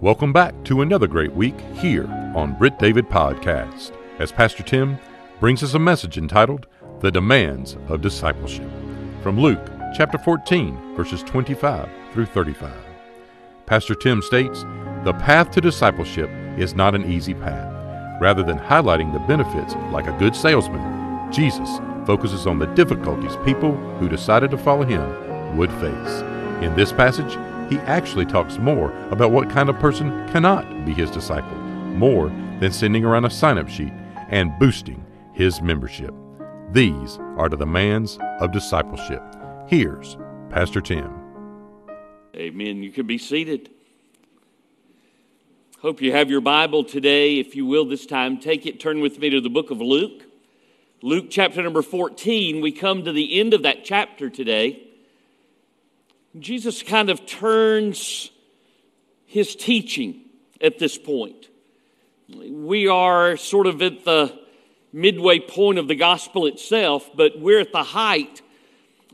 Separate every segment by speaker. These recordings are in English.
Speaker 1: Welcome back to another great week here on Britt David Podcast as Pastor Tim brings us a message entitled The Demands of Discipleship from Luke chapter 14, verses 25 through 35. Pastor Tim states, The path to discipleship is not an easy path. Rather than highlighting the benefits like a good salesman, Jesus focuses on the difficulties people who decided to follow him would face. In this passage, he actually talks more about what kind of person cannot be his disciple, more than sending around a sign up sheet and boosting his membership. These are the demands of discipleship. Here's Pastor Tim.
Speaker 2: Amen. You can be seated. Hope you have your Bible today. If you will, this time, take it, turn with me to the book of Luke. Luke chapter number 14. We come to the end of that chapter today. Jesus kind of turns his teaching at this point. We are sort of at the midway point of the gospel itself, but we're at the height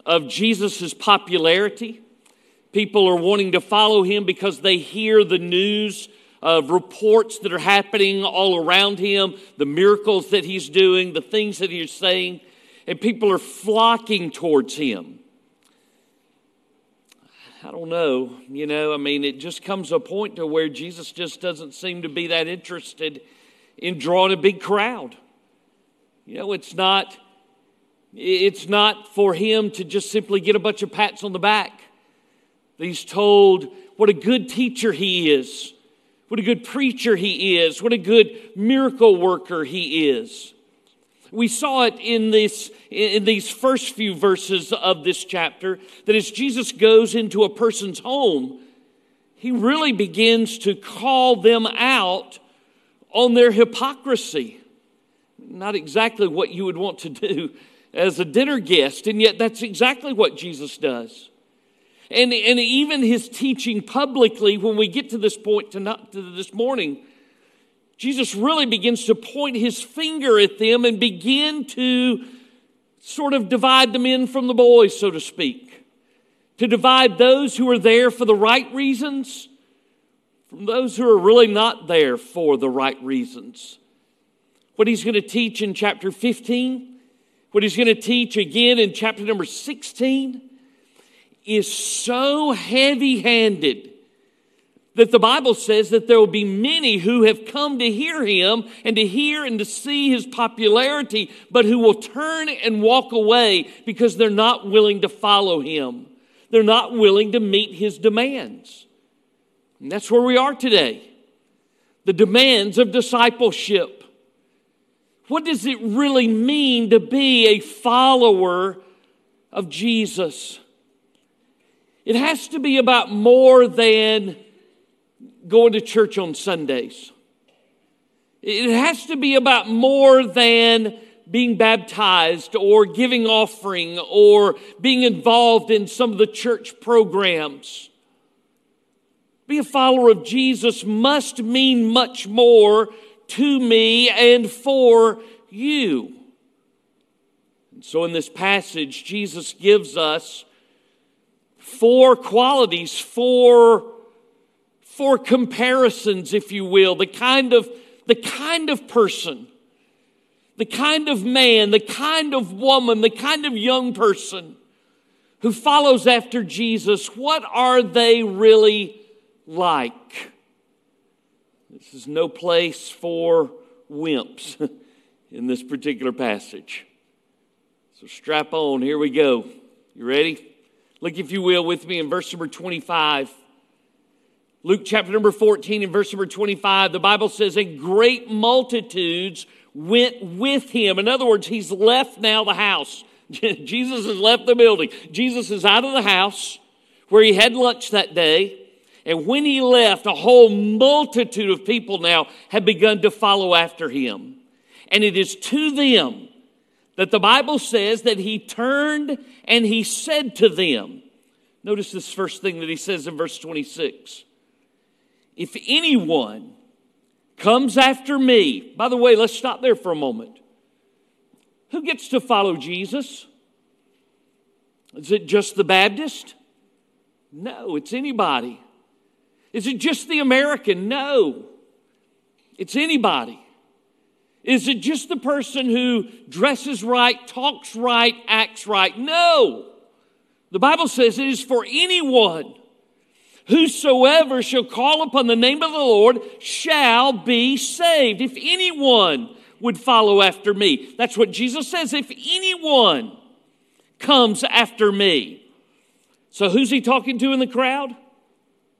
Speaker 2: of Jesus' popularity. People are wanting to follow him because they hear the news of reports that are happening all around him, the miracles that he's doing, the things that he's saying, and people are flocking towards him. I don't know. You know, I mean, it just comes a point to where Jesus just doesn't seem to be that interested in drawing a big crowd. You know, it's not it's not for him to just simply get a bunch of pats on the back. He's told what a good teacher he is, what a good preacher he is, what a good miracle worker he is. We saw it in, this, in these first few verses of this chapter that as Jesus goes into a person's home, he really begins to call them out on their hypocrisy. Not exactly what you would want to do as a dinner guest, and yet that's exactly what Jesus does. And, and even his teaching publicly, when we get to this point tonight, to this morning, Jesus really begins to point his finger at them and begin to sort of divide the men from the boys, so to speak. To divide those who are there for the right reasons from those who are really not there for the right reasons. What he's going to teach in chapter 15, what he's going to teach again in chapter number 16, is so heavy handed that the Bible says that there will be many who have come to hear him and to hear and to see his popularity, but who will turn and walk away because they're not willing to follow him. They're not willing to meet his demands. And that's where we are today. The demands of discipleship. What does it really mean to be a follower of Jesus? It has to be about more than going to church on Sundays. It has to be about more than being baptized or giving offering or being involved in some of the church programs. Be a follower of Jesus must mean much more to me and for you. And so, in this passage, Jesus gives us four qualities, four for comparisons, if you will, the kind of, the kind of person, the kind of man, the kind of woman, the kind of young person who follows after Jesus, what are they really like? This is no place for wimps in this particular passage. So strap on, here we go. You ready? Look, if you will, with me in verse number 25. Luke chapter number 14 and verse number 25, the Bible says, And great multitudes went with him. In other words, he's left now the house. Jesus has left the building. Jesus is out of the house where he had lunch that day. And when he left, a whole multitude of people now had begun to follow after him. And it is to them that the Bible says that he turned and he said to them, Notice this first thing that he says in verse 26 if anyone comes after me, by the way, let's stop there for a moment. Who gets to follow Jesus? Is it just the Baptist? No, it's anybody. Is it just the American? No. It's anybody. Is it just the person who dresses right, talks right, acts right? No. The Bible says it is for anyone. Whosoever shall call upon the name of the Lord shall be saved. If anyone would follow after me, that's what Jesus says. If anyone comes after me. So who's he talking to in the crowd?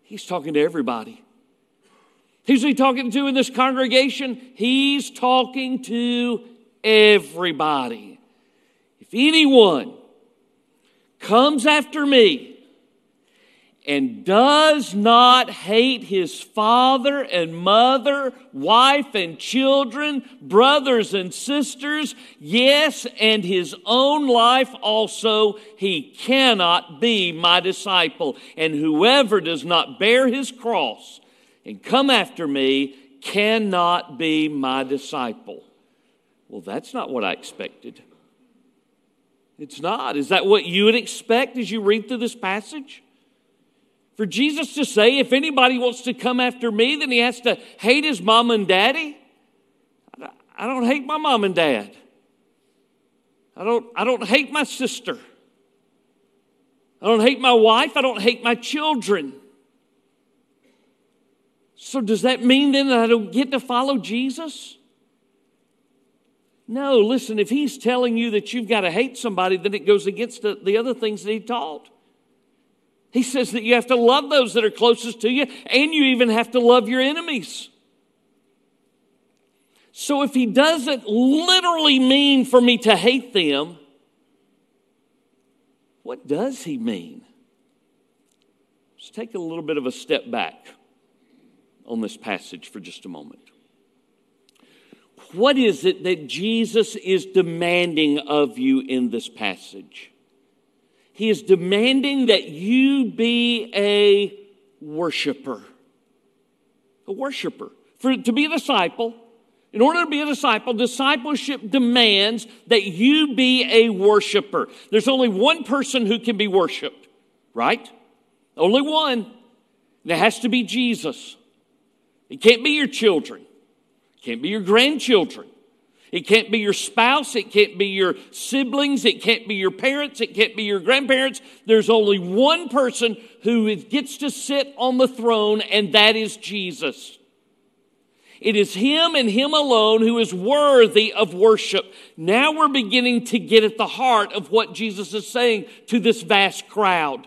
Speaker 2: He's talking to everybody. Who's he talking to in this congregation? He's talking to everybody. If anyone comes after me and does not hate his father and mother, wife and children, brothers and sisters, yes, and his own life also, he cannot be my disciple. And whoever does not bear his cross and come after me cannot be my disciple. Well, that's not what I expected. It's not. Is that what you would expect as you read through this passage? For Jesus to say, if anybody wants to come after me, then he has to hate his mom and daddy? I don't hate my mom and dad. I don't, I don't hate my sister. I don't hate my wife. I don't hate my children. So, does that mean then that I don't get to follow Jesus? No, listen, if he's telling you that you've got to hate somebody, then it goes against the, the other things that he taught. He says that you have to love those that are closest to you, and you even have to love your enemies. So, if he doesn't literally mean for me to hate them, what does he mean? Let's take a little bit of a step back on this passage for just a moment. What is it that Jesus is demanding of you in this passage? He is demanding that you be a worshiper. A worshiper. For to be a disciple, in order to be a disciple, discipleship demands that you be a worshiper. There's only one person who can be worshiped, right? Only one. And it has to be Jesus. It can't be your children. It can't be your grandchildren. It can't be your spouse. It can't be your siblings. It can't be your parents. It can't be your grandparents. There's only one person who gets to sit on the throne, and that is Jesus. It is Him and Him alone who is worthy of worship. Now we're beginning to get at the heart of what Jesus is saying to this vast crowd.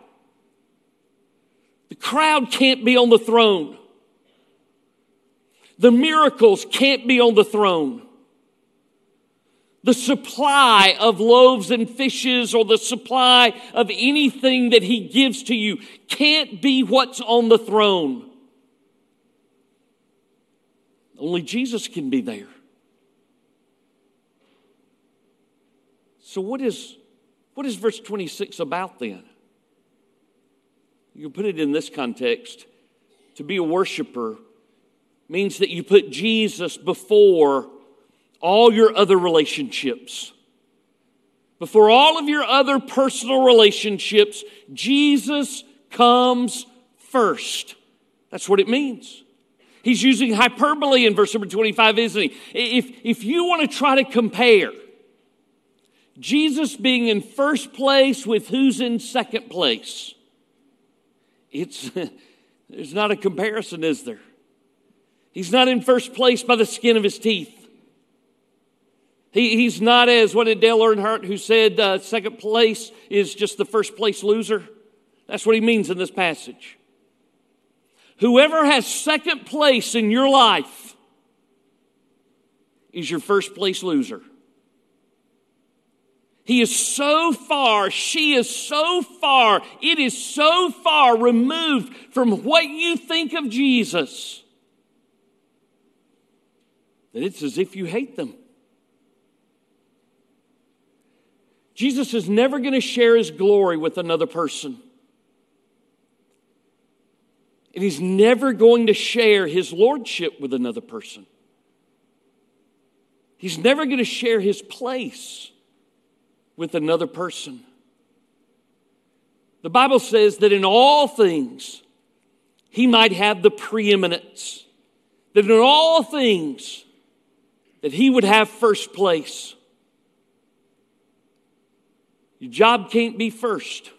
Speaker 2: The crowd can't be on the throne. The miracles can't be on the throne. The supply of loaves and fishes or the supply of anything that he gives to you can't be what's on the throne. Only Jesus can be there. So, what is, what is verse 26 about then? You put it in this context. To be a worshiper means that you put Jesus before all your other relationships. Before all of your other personal relationships, Jesus comes first. That's what it means. He's using hyperbole in verse number 25, isn't he? If, if you want to try to compare Jesus being in first place with who's in second place, it's, there's not a comparison, is there? He's not in first place by the skin of his teeth. He, he's not as, what did Dale Earnhardt, who said uh, second place is just the first place loser? That's what he means in this passage. Whoever has second place in your life is your first place loser. He is so far, she is so far, it is so far removed from what you think of Jesus that it's as if you hate them. Jesus is never going to share his glory with another person. And he's never going to share his lordship with another person. He's never going to share his place with another person. The Bible says that in all things, he might have the preeminence, that in all things, that he would have first place. Your job can't be first.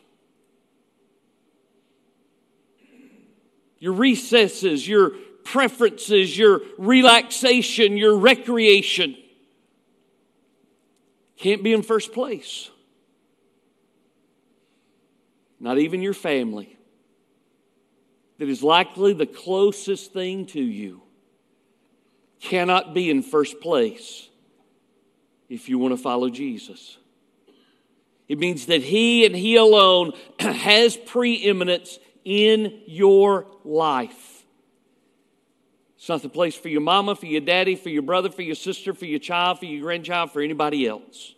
Speaker 2: Your recesses, your preferences, your relaxation, your recreation can't be in first place. Not even your family, that is likely the closest thing to you, cannot be in first place if you want to follow Jesus. It means that He and He alone has preeminence in your life. It's not the place for your mama, for your daddy, for your brother, for your sister, for your child, for your grandchild, for anybody else.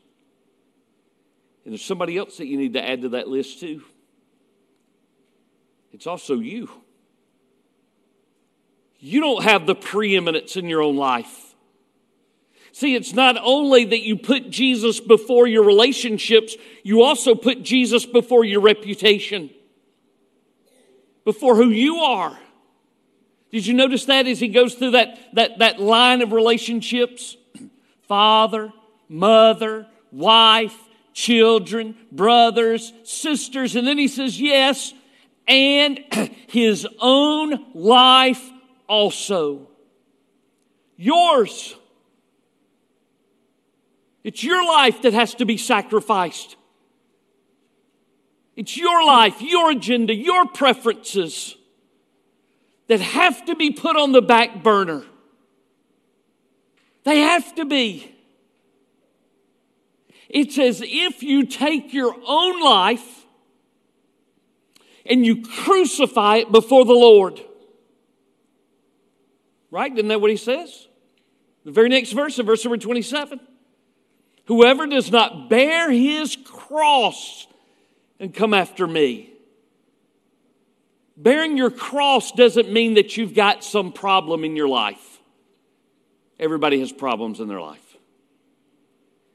Speaker 2: And there's somebody else that you need to add to that list too. It's also you. You don't have the preeminence in your own life. See, it's not only that you put Jesus before your relationships, you also put Jesus before your reputation, before who you are. Did you notice that as he goes through that, that, that line of relationships? Father, mother, wife, children, brothers, sisters, and then he says, Yes, and his own life also. Yours. It's your life that has to be sacrificed. It's your life, your agenda, your preferences that have to be put on the back burner. They have to be. It's as if you take your own life and you crucify it before the Lord. Right? Isn't that what he says? The very next verse, in verse number 27. Whoever does not bear his cross and come after me. Bearing your cross doesn't mean that you've got some problem in your life. Everybody has problems in their life.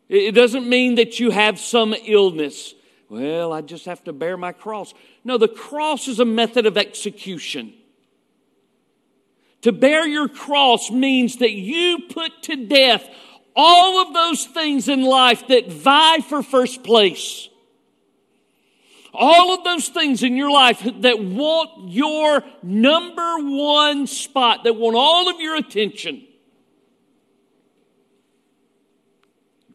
Speaker 2: It doesn't mean that you have some illness. Well, I just have to bear my cross. No, the cross is a method of execution. To bear your cross means that you put to death all of those things in life that vie for first place. All of those things in your life that want your number one spot, that want all of your attention.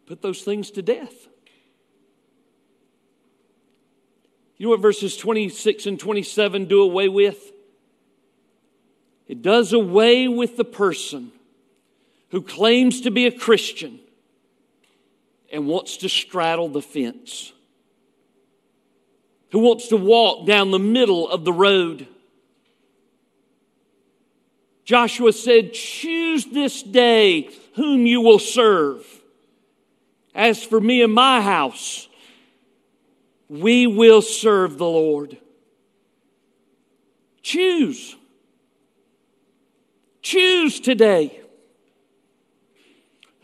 Speaker 2: Put those things to death. You know what verses 26 and 27 do away with? It does away with the person who claims to be a Christian and wants to straddle the fence, who wants to walk down the middle of the road. Joshua said, Choose this day whom you will serve. As for me and my house, we will serve the Lord. Choose. Choose today.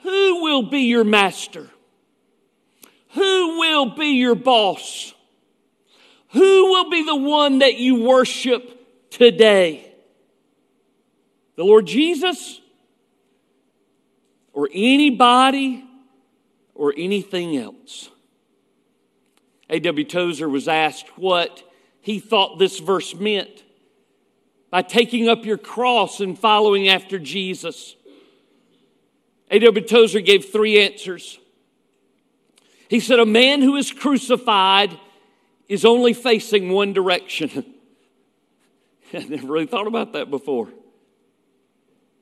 Speaker 2: Who will be your master? Who will be your boss? Who will be the one that you worship today? The Lord Jesus? Or anybody or anything else? A.W. Tozer was asked what he thought this verse meant by taking up your cross and following after Jesus. A.W. Tozer gave three answers. He said, A man who is crucified is only facing one direction. I never really thought about that before.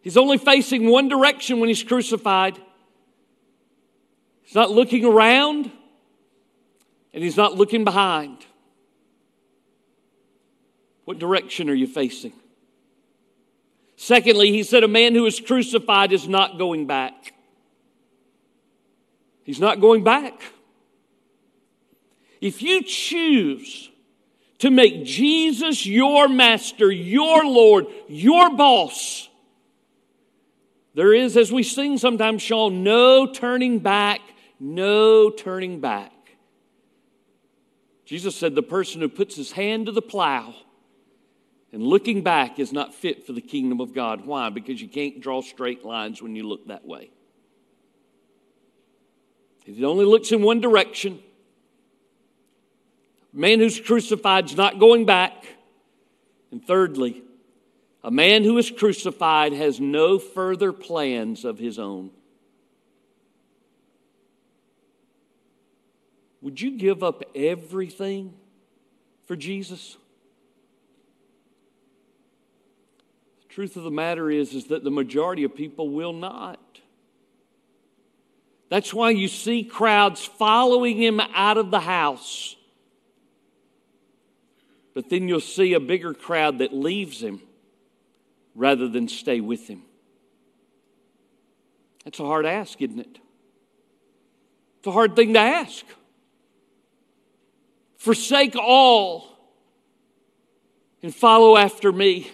Speaker 2: He's only facing one direction when he's crucified. He's not looking around and he's not looking behind. What direction are you facing? Secondly, he said, A man who is crucified is not going back. He's not going back. If you choose to make Jesus your master, your Lord, your boss, there is, as we sing sometimes, Sean, no turning back, no turning back. Jesus said, The person who puts his hand to the plow And looking back is not fit for the kingdom of God. Why? Because you can't draw straight lines when you look that way. If it only looks in one direction, a man who's crucified is not going back. And thirdly, a man who is crucified has no further plans of his own. Would you give up everything for Jesus? Truth of the matter is, is that the majority of people will not. That's why you see crowds following him out of the house. But then you'll see a bigger crowd that leaves him rather than stay with him. That's a hard ask, isn't it? It's a hard thing to ask. Forsake all and follow after me.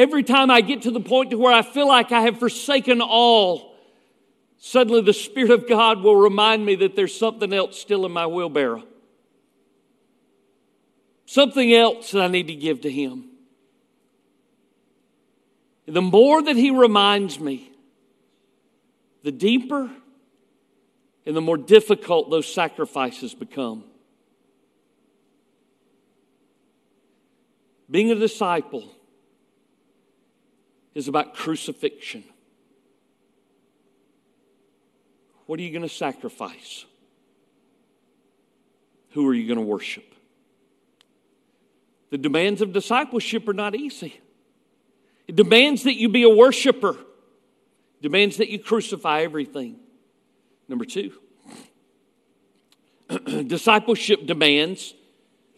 Speaker 2: Every time I get to the point to where I feel like I have forsaken all, suddenly the Spirit of God will remind me that there's something else still in my wheelbarrow. Something else that I need to give to Him. The more that He reminds me, the deeper and the more difficult those sacrifices become. Being a disciple is about crucifixion. What are you going to sacrifice? Who are you going to worship? The demands of discipleship are not easy. It demands that you be a worshiper. It demands that you crucify everything. Number two, discipleship demands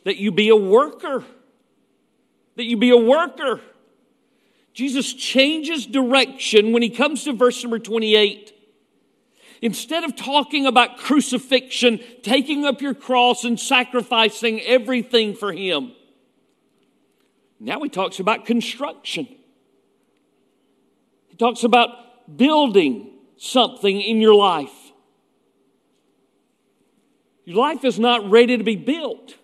Speaker 2: that you be a worker. That you be a worker. Jesus changes direction when he comes to verse number 28. Instead of talking about crucifixion, taking up your cross and sacrificing everything for Him, now he talks about construction. He talks about building something in your life. Your life is not ready to be built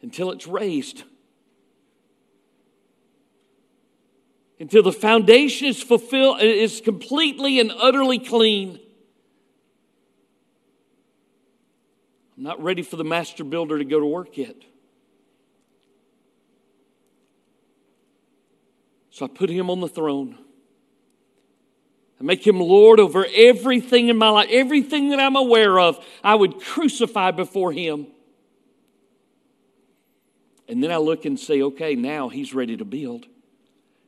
Speaker 2: until it's raised. Until the foundation is fulfilled is completely and utterly clean. I'm not ready for the master builder to go to work yet. So I put him on the throne. I make him Lord over everything in my life, everything that I'm aware of, I would crucify before him. And then I look and say, okay, now he's ready to build.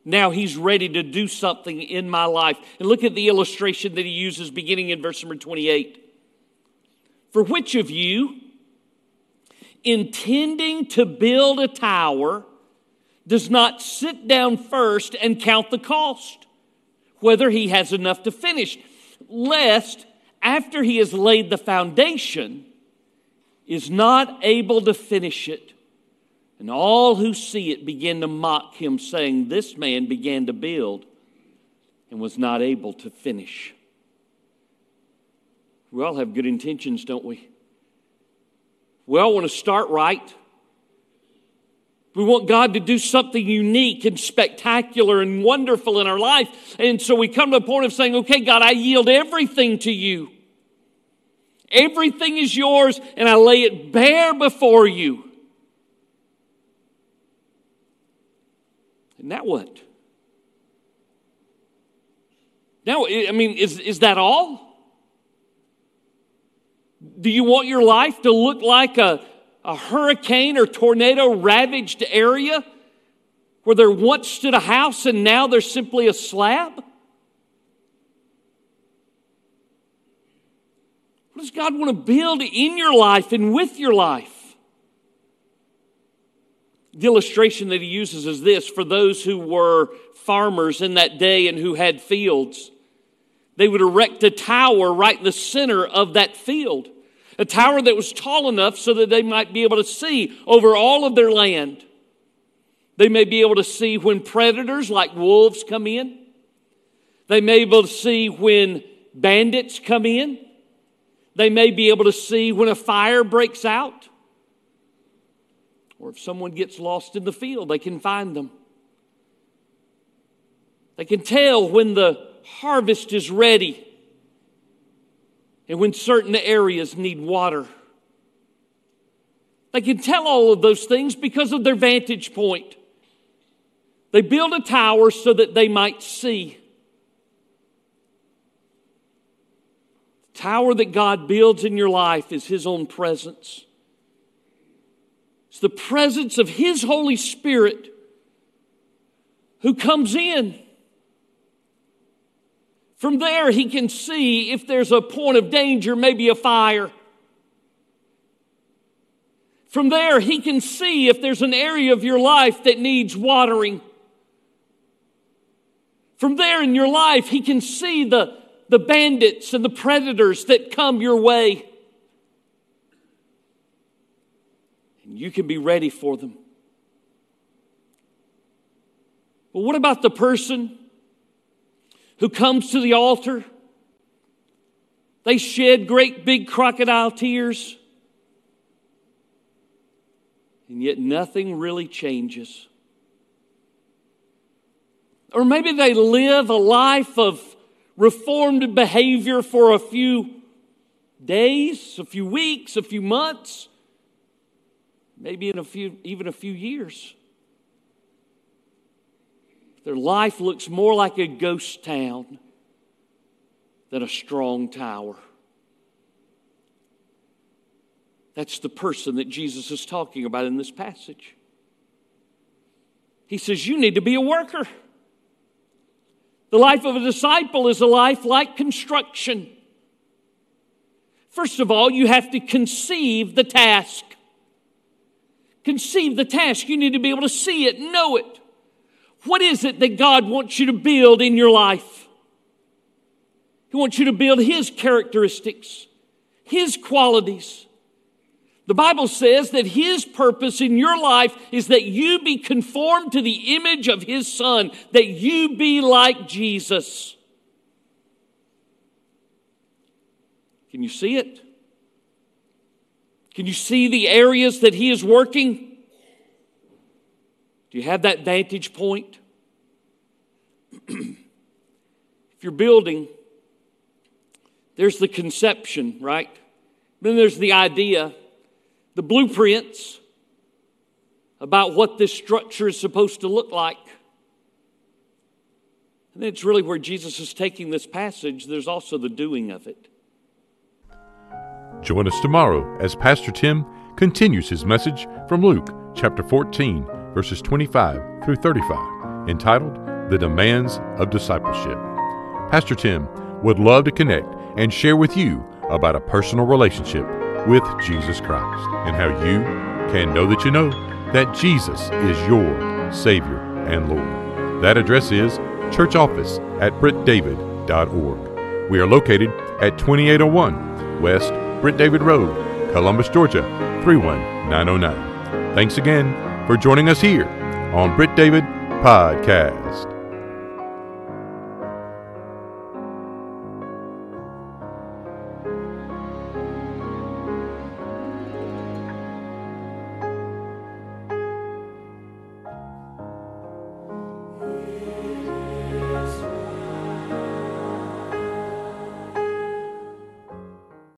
Speaker 2: Now he's ready to do something in my life. And look at the illustration that he uses beginning in verse number 28. For which of you, intending to build a tower, does not sit down first and count the cost, whether he has enough to finish, lest after he has laid the foundation, is not able to finish it, and all who see it begin to mock him, saying, This man began to build and was not able to finish. We all have good intentions, don't we? We all want to start right. We want God to do something unique and spectacular and wonderful in our life. And so we come to the point of saying, okay, God, I yield everything to you. Everything is yours, and I lay it bare before you. Now what? Now, I mean, is, is that all? Do you want your life to look like a, a hurricane or tornado ravaged area where there once stood a house and now there's simply a slab? What does God want to build in your life and with your life? The illustration that he uses is this for those who were farmers in that day and who had fields. They would erect a tower right in the center of that field, a tower that was tall enough so that they might be able to see over all of their land. They may be able to see when predators like wolves come in. They may be able to see when bandits come in. They may be able to see when a fire breaks out. Or if someone gets lost in the field, they can find them. They can tell when the harvest is ready and when certain areas need water. They can tell all of those things because of their vantage point. They build a tower so that they might see. The tower that God builds in your life is His own presence. It's the presence of His Holy Spirit who comes in. From there, He can see if there's a point of danger, maybe a fire. From there, He can see if there's an area of your life that needs watering. From there in your life, He can see the, the bandits and the predators that come your way. and you can be ready for them. But what about the person who comes to the altar? They shed great big crocodile tears, and yet nothing really changes. Or maybe they live a life of reformed behavior for a few days, a few weeks, a few months maybe in a few, even a few years. Their life looks more like a ghost town than a strong tower. That's the person that Jesus is talking about in this passage. He says, You need to be a worker. The life of a disciple is a life like construction. First of all, you have to conceive the task conceive the task, you need to be able to see it, know it. What is it that God wants you to build in your life? He wants you to build His characteristics, His qualities. The Bible says that His purpose in your life is that you be conformed to the image of His Son, that you be like Jesus. Can you see it? Can you see the areas that He is working? Do you have that vantage point? if you're building, there's the conception, right? Then there's the idea, the blueprints about what this structure is supposed to look like. And it's really where Jesus is taking this passage. There's also the doing of it.
Speaker 1: Join us tomorrow as Pastor Tim continues his message from Luke chapter 14, verses 25 through 35, entitled The Demands of Discipleship. Pastor Tim would love to connect and share with you about a personal relationship with Jesus Christ and how you can know that you know that Jesus is your Savior and Lord. That address is church office at brittdavid.org. We are located at 2801 West Britt David Road, Columbus, Georgia 31909. Thanks again for joining us here on Britt David Podcast.